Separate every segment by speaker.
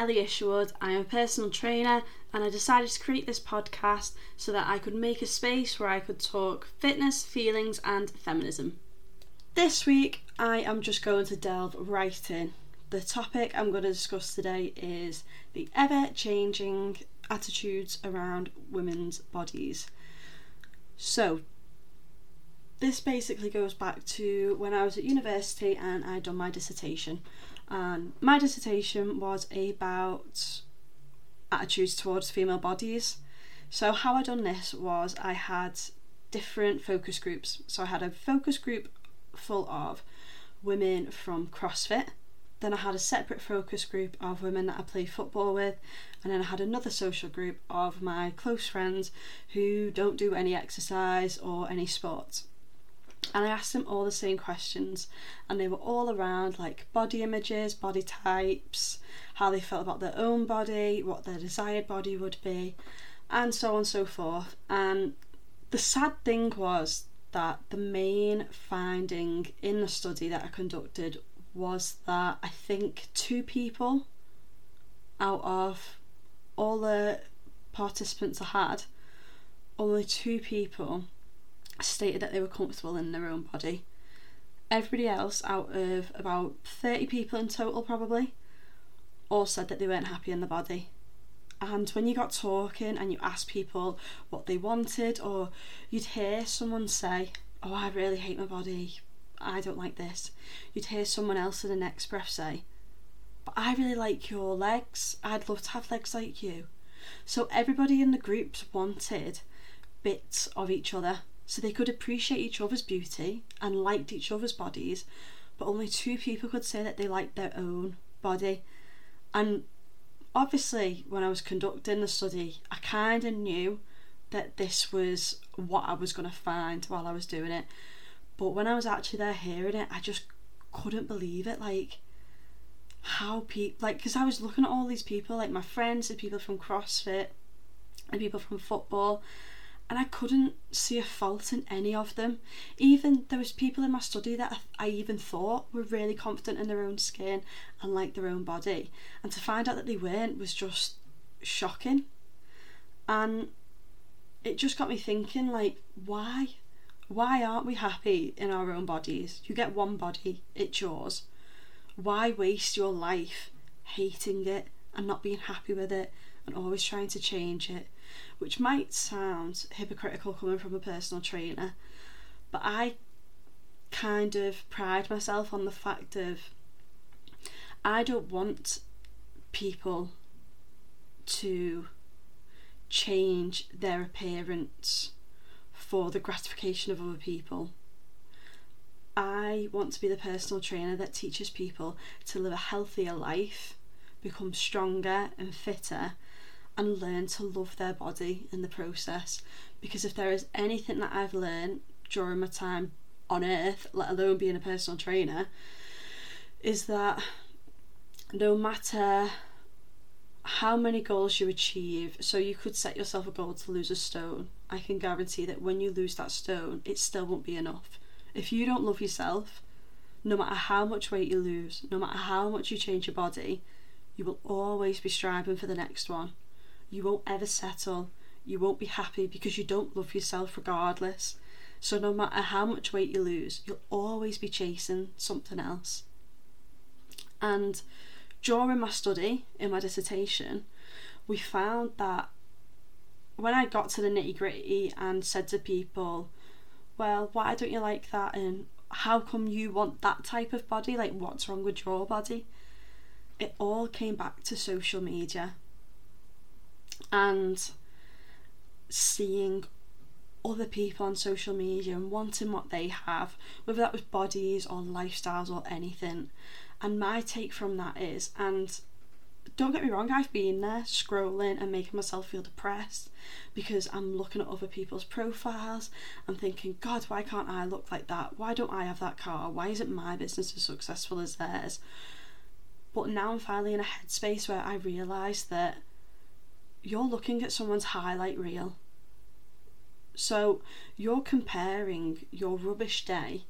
Speaker 1: Ellie Isherwood. I am a personal trainer and I decided to create this podcast so that I could make a space where I could talk fitness, feelings, and feminism. This week, I am just going to delve right in. The topic I'm going to discuss today is the ever changing attitudes around women's bodies. So, this basically goes back to when I was at university and I'd done my dissertation. And my dissertation was about attitudes towards female bodies. So, how I done this was I had different focus groups. So, I had a focus group full of women from CrossFit. Then I had a separate focus group of women that I play football with, and then I had another social group of my close friends who don't do any exercise or any sports and I asked them all the same questions, and they were all around like body images, body types, how they felt about their own body, what their desired body would be, and so on and so forth. And the sad thing was that the main finding in the study that I conducted was that I think two people out of all the participants I had, only two people stated that they were comfortable in their own body. Everybody else, out of about 30 people in total, probably, all said that they weren't happy in the body. And when you got talking and you asked people what they wanted, or you'd hear someone say, Oh, I really hate my body, I don't like this, you'd hear someone else in the next breath say, But I really like your legs, I'd love to have legs like you. So everybody in the groups wanted bits of each other so they could appreciate each other's beauty and liked each other's bodies, but only two people could say that they liked their own body. And obviously, when I was conducting the study, I kind of knew that this was what I was going to find while I was doing it. But when I was actually there hearing it, I just couldn't believe it. Like, how people, like, because I was looking at all these people, like my friends, the people from CrossFit, the people from football, and I couldn't see a fault in any of them. Even there was people in my study that I, even thought were really confident in their own skin and liked their own body, and to find out that they weren't was just shocking. And it just got me thinking, like, why? Why aren't we happy in our own bodies? You get one body, it's yours. Why waste your life hating it and not being happy with it and always trying to change it? Which might sound hypocritical coming from a personal trainer, but I kind of pride myself on the fact of I don't want people to change their appearance for the gratification of other people. I want to be the personal trainer that teaches people to live a healthier life, become stronger and fitter, and learn to love their body in the process. Because if there is anything that I've learned during my time on earth, let alone being a personal trainer, is that no matter how many goals you achieve, so you could set yourself a goal to lose a stone, I can guarantee that when you lose that stone, it still won't be enough. If you don't love yourself, no matter how much weight you lose, no matter how much you change your body, you will always be striving for the next one you won't ever settle. You won't be happy because you don't love yourself regardless. So, no matter how much weight you lose, you'll always be chasing something else. And during my study in my dissertation, we found that when I got to the nitty gritty and said to people, well, why don't you like that? And how come you want that type of body? Like, what's wrong with your body? It all came back to social media and seeing other people on social media and wanting what they have, whether that was bodies or lifestyles or anything. And my take from that is, and don't get me wrong, I've been there scrolling and making myself feel depressed because I'm looking at other people's profiles and thinking, God, why can't I look like that? Why don't I have that car? Why isn't my business as successful as theirs? But now I'm finally in a headspace where I realise that you're looking at someone's highlight reel. So you're comparing your rubbish day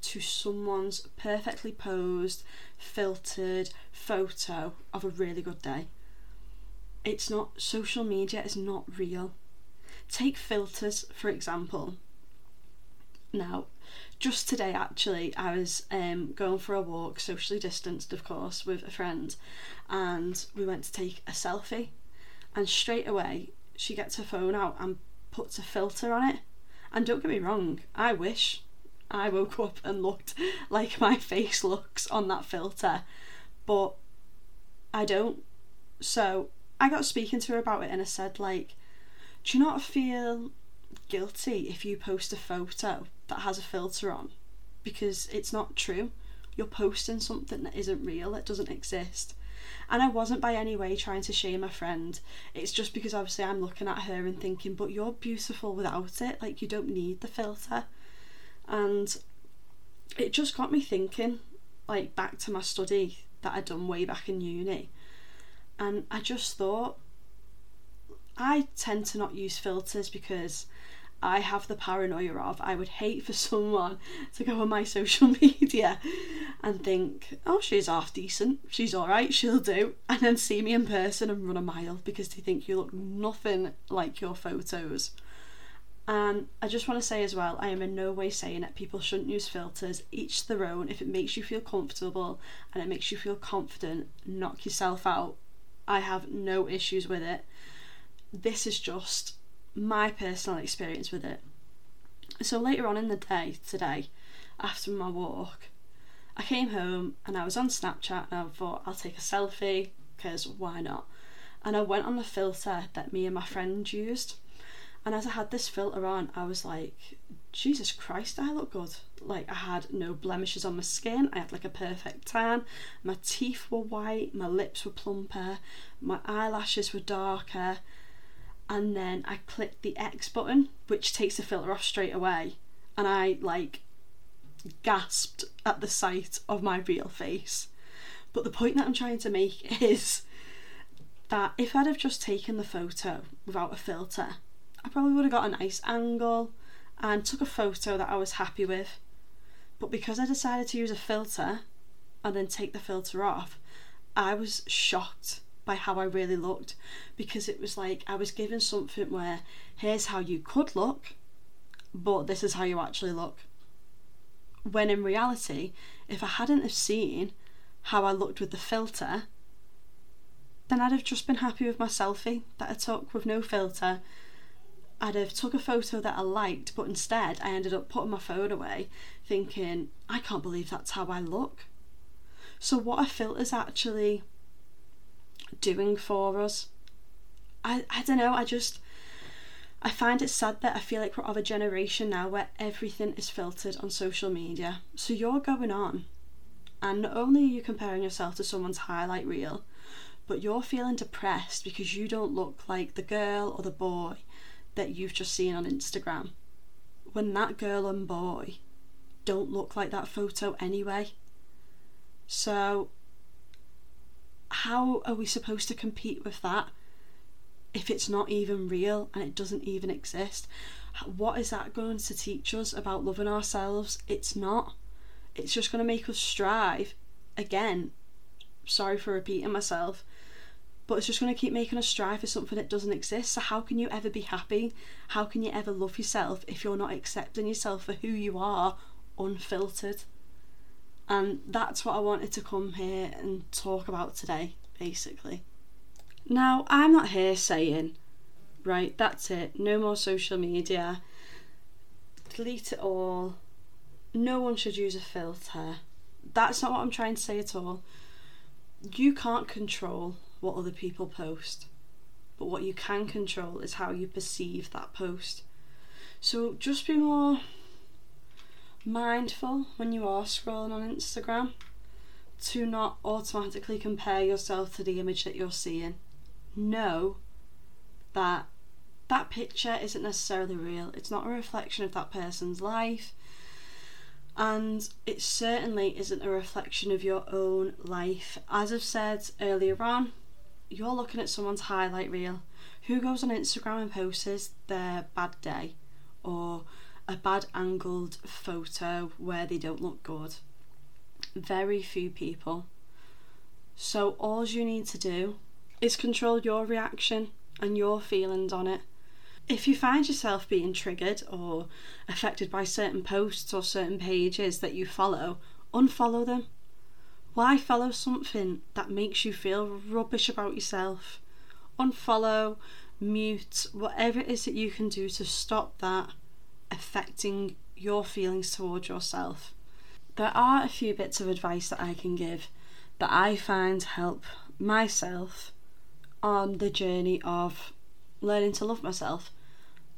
Speaker 1: to someone's perfectly posed, filtered photo of a really good day. It's not, social media is not real. Take filters, for example. Now, just today actually, I was um, going for a walk, socially distanced, of course, with a friend, and we went to take a selfie. And straight away, she gets her phone out and puts a filter on it. And don't get me wrong, I wish I woke up and looked like my face looks on that filter, but I don't. So I got speaking to her about it and I said, like, do you not feel guilty if you post a photo that has a filter on? Because it's not true. You're posting something that isn't real, that doesn't exist. And I wasn't by any way trying to shame a friend. It's just because obviously I'm looking at her and thinking, but you're beautiful without it. Like, you don't need the filter. And it just got me thinking, like, back to my study that I'd done way back in uni. And I just thought, I tend to not use filters because I have the paranoia of I would hate for someone to go on my social media and think, oh, she's half decent, she's alright, she'll do, and then see me in person and run a mile because they think you look nothing like your photos. And I just want to say as well, I am in no way saying that people shouldn't use filters, each their own. If it makes you feel comfortable and it makes you feel confident, knock yourself out. I have no issues with it. This is just my personal experience with it. So later on in the day today, after my walk, I came home and I was on Snapchat and I thought I'll take a selfie because why not? And I went on the filter that me and my friend used. And as I had this filter on, I was like, Jesus Christ, I look good. Like, I had no blemishes on my skin, I had like a perfect tan, my teeth were white, my lips were plumper, my eyelashes were darker, and then I clicked the X button, which takes the filter off straight away, and I like gasped at the sight of my real face. But the point that I'm trying to make is that if I'd have just taken the photo without a filter, I probably would have got a nice angle and took a photo that I was happy with. But because I decided to use a filter and then take the filter off, I was shocked by how I really looked because it was like I was given something where here's how you could look, but this is how you actually look. When in reality, if I hadn't have seen how I looked with the filter, then I'd have just been happy with my selfie that I took with no filter. I'd have took a photo that I liked, but instead I ended up putting my phone away, thinking, I can't believe that's how I look. So what are filters actually doing for us. I, I don't know, I just I find it sad that I feel like we're of a generation now where everything is filtered on social media. So you're going on and not only are you comparing yourself to someone's highlight reel, but you're feeling depressed because you don't look like the girl or the boy that you've just seen on Instagram. When that girl and boy don't look like that photo anyway. So how are we supposed to compete with that if it's not even real and it doesn't even exist? What is that going to teach us about loving ourselves? It's not. It's just going to make us strive. Again, sorry for repeating myself, but it's just going to keep making us strive for something that doesn't exist. So, how can you ever be happy? How can you ever love yourself if you're not accepting yourself for who you are, unfiltered? And that's what I wanted to come here and talk about today, basically. Now, I'm not here saying, right, that's it, no more social media, delete it all, no one should use a filter. That's not what I'm trying to say at all. You can't control what other people post, but what you can control is how you perceive that post. So just be more mindful when you are scrolling on Instagram to not automatically compare yourself to the image that you're seeing. Know that that picture isn't necessarily real, it's not a reflection of that person's life, and it certainly isn't a reflection of your own life. As I've said earlier on, you're looking at someone's highlight reel. Who goes on Instagram and posts their bad day or a bad angled photo where they don't look good. Very few people. So, all you need to do is control your reaction and your feelings on it. If you find yourself being triggered or affected by certain posts or certain pages that you follow, unfollow them. Why follow something that makes you feel rubbish about yourself? Unfollow, mute, whatever it is that you can do to stop that affecting your feelings towards yourself. There are a few bits of advice that I can give that I find help myself on the journey of learning to love myself.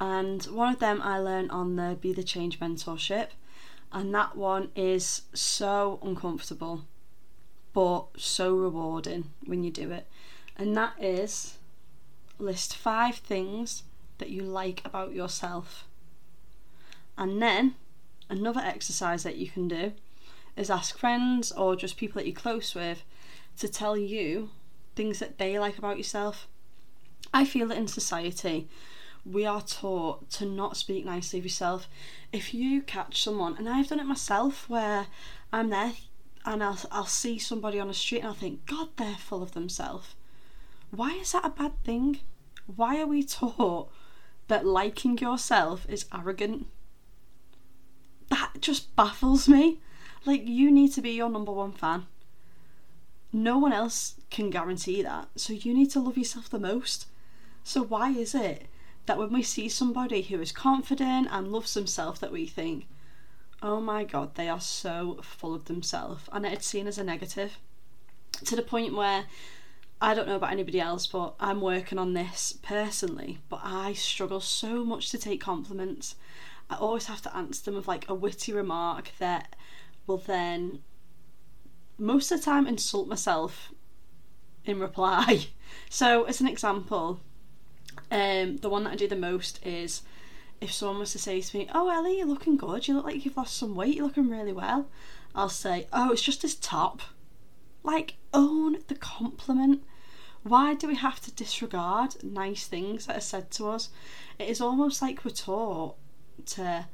Speaker 1: And one of them I learned on the Be the Change mentorship, and that one is so uncomfortable but so rewarding when you do it. And that is list five things that you like about yourself. And then another exercise that you can do is ask friends or just people that you're close with to tell you things that they like about yourself. I feel that in society, we are taught to not speak nicely of yourself. If you catch someone, and I've done it myself, where I'm there and I'll, I'll see somebody on the street and I'll think, God, they're full of themselves. Why is that a bad thing? Why are we taught that liking yourself is arrogant? Just baffles me. Like, you need to be your number one fan. No one else can guarantee that. So, you need to love yourself the most. So, why is it that when we see somebody who is confident and loves themselves, that we think, oh my god, they are so full of themselves, and it's seen as a negative to the point where I don't know about anybody else, but I'm working on this personally. But I struggle so much to take compliments. I always have to answer them with like a witty remark that will then, most of the time, insult myself in reply. So, as an example, um, the one that I do the most is if someone was to say to me, Oh, Ellie, you're looking good, you look like you've lost some weight, you're looking really well, I'll say, Oh, it's just this top. Like, own the compliment. Why do we have to disregard nice things that are said to us? It is almost like we're taught to,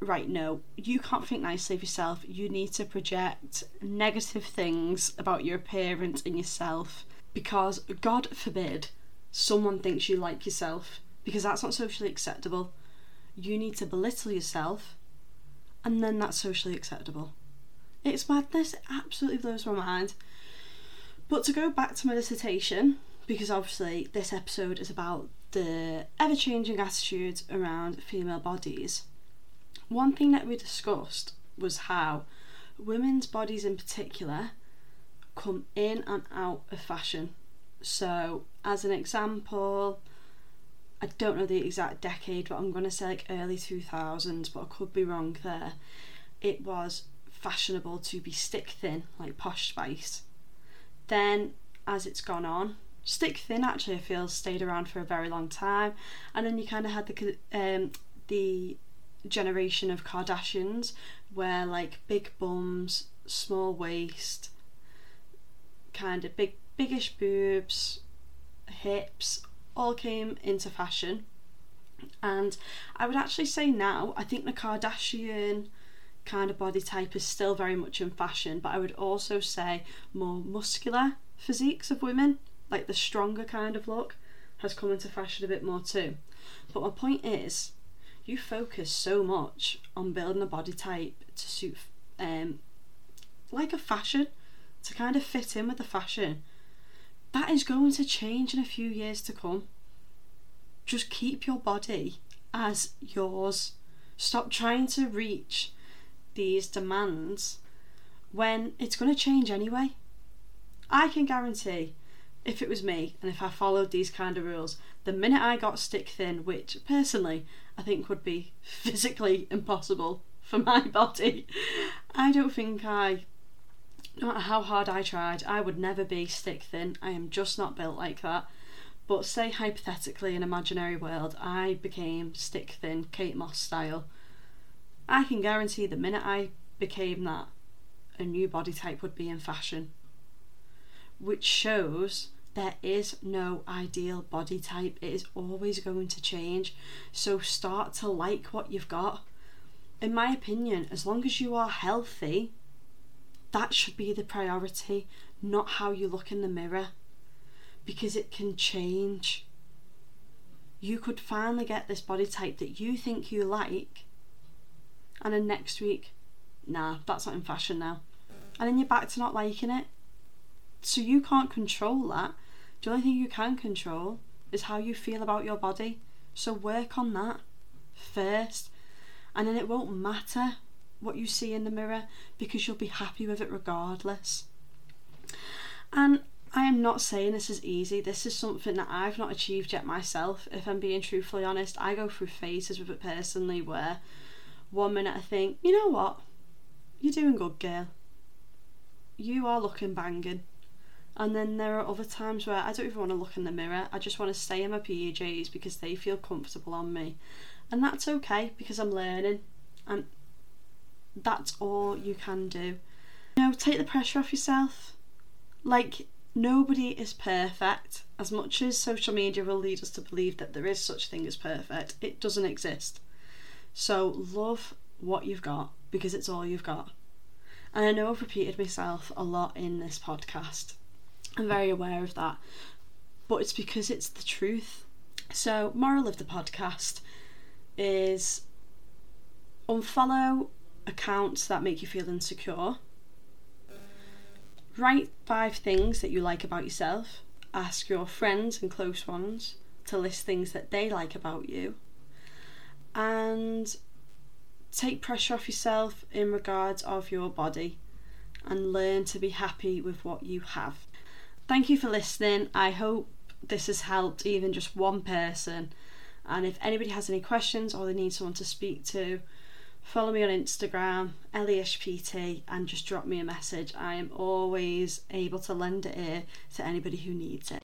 Speaker 1: right, no, you can't think nicely of yourself. You need to project negative things about your appearance and yourself because, God forbid, someone thinks you like yourself because that's not socially acceptable. You need to belittle yourself, and then that's socially acceptable. It's madness, it absolutely blows my mind. But to go back to my dissertation, because obviously this episode is about the ever changing attitudes around female bodies, one thing that we discussed was how women's bodies in particular come in and out of fashion. So, as an example, I don't know the exact decade, but I'm going to say like early 2000s, but I could be wrong there. It was fashionable to be stick thin, like Posh Spice. Then, as it's gone on, stick thin actually I feel stayed around for a very long time, and then you kind of had the um, the generation of Kardashians where like big bums, small waist, kind of big biggish boobs, hips, all came into fashion. And I would actually say now, I think the Kardashian kind of body type is still very much in fashion, but I would also say more muscular physiques of women, like the stronger kind of look, has come into fashion a bit more too. But my point is, you focus so much on building a body type to suit, um, like a fashion, to kind of fit in with the fashion that is going to change in a few years to come. Just keep your body as yours. Stop trying to reach these demands when it's going to change anyway. I can guarantee if it was me and if I followed these kind of rules, the minute I got stick thin, which personally I think would be physically impossible for my body, I don't think I no matter how hard I tried, I would never be stick thin. I am just not built like that. But say hypothetically, in imaginary world, I became stick thin, Kate Moss style. I can guarantee the minute I became that, a new body type would be in fashion. Which shows there is no ideal body type. It is always going to change. So start to like what you've got. In my opinion, as long as you are healthy, that should be the priority, not how you look in the mirror. Because it can change. You could finally get this body type that you think you like, and then next week, nah, that's not in fashion now. And then you're back to not liking it. So you can't control that. The only thing you can control is how you feel about your body. So work on that first. And then it won't matter what you see in the mirror because you'll be happy with it regardless. And I am not saying this is easy. This is something that I've not achieved yet myself. If I'm being truthfully honest, I go through phases with it personally where one minute I think, you know what? You're doing good, girl. You are looking banging. And then there are other times where I don't even want to look in the mirror. I just want to stay in my PJs because they feel comfortable on me. And that's okay because I'm learning. And that's all you can do. You know, take the pressure off yourself. Like, nobody is perfect. As much as social media will lead us to believe that there is such thing as perfect, it doesn't exist. So, love what you've got because it's all you've got. And I know I've repeated myself a lot in this podcast I'm very aware of that. But it's because it's the truth. So, moral of the podcast is unfollow accounts that make you feel insecure. Write five things that you like about yourself. Ask your friends and close ones to list things that they like about you. And take pressure off yourself in regards of your body and learn to be happy with what you have. Thank you for listening. I hope this has helped even just one person. And if anybody has any questions or they need someone to speak to, follow me on Instagram, LESHPT, and just drop me a message. I am always able to lend an ear to anybody who needs it.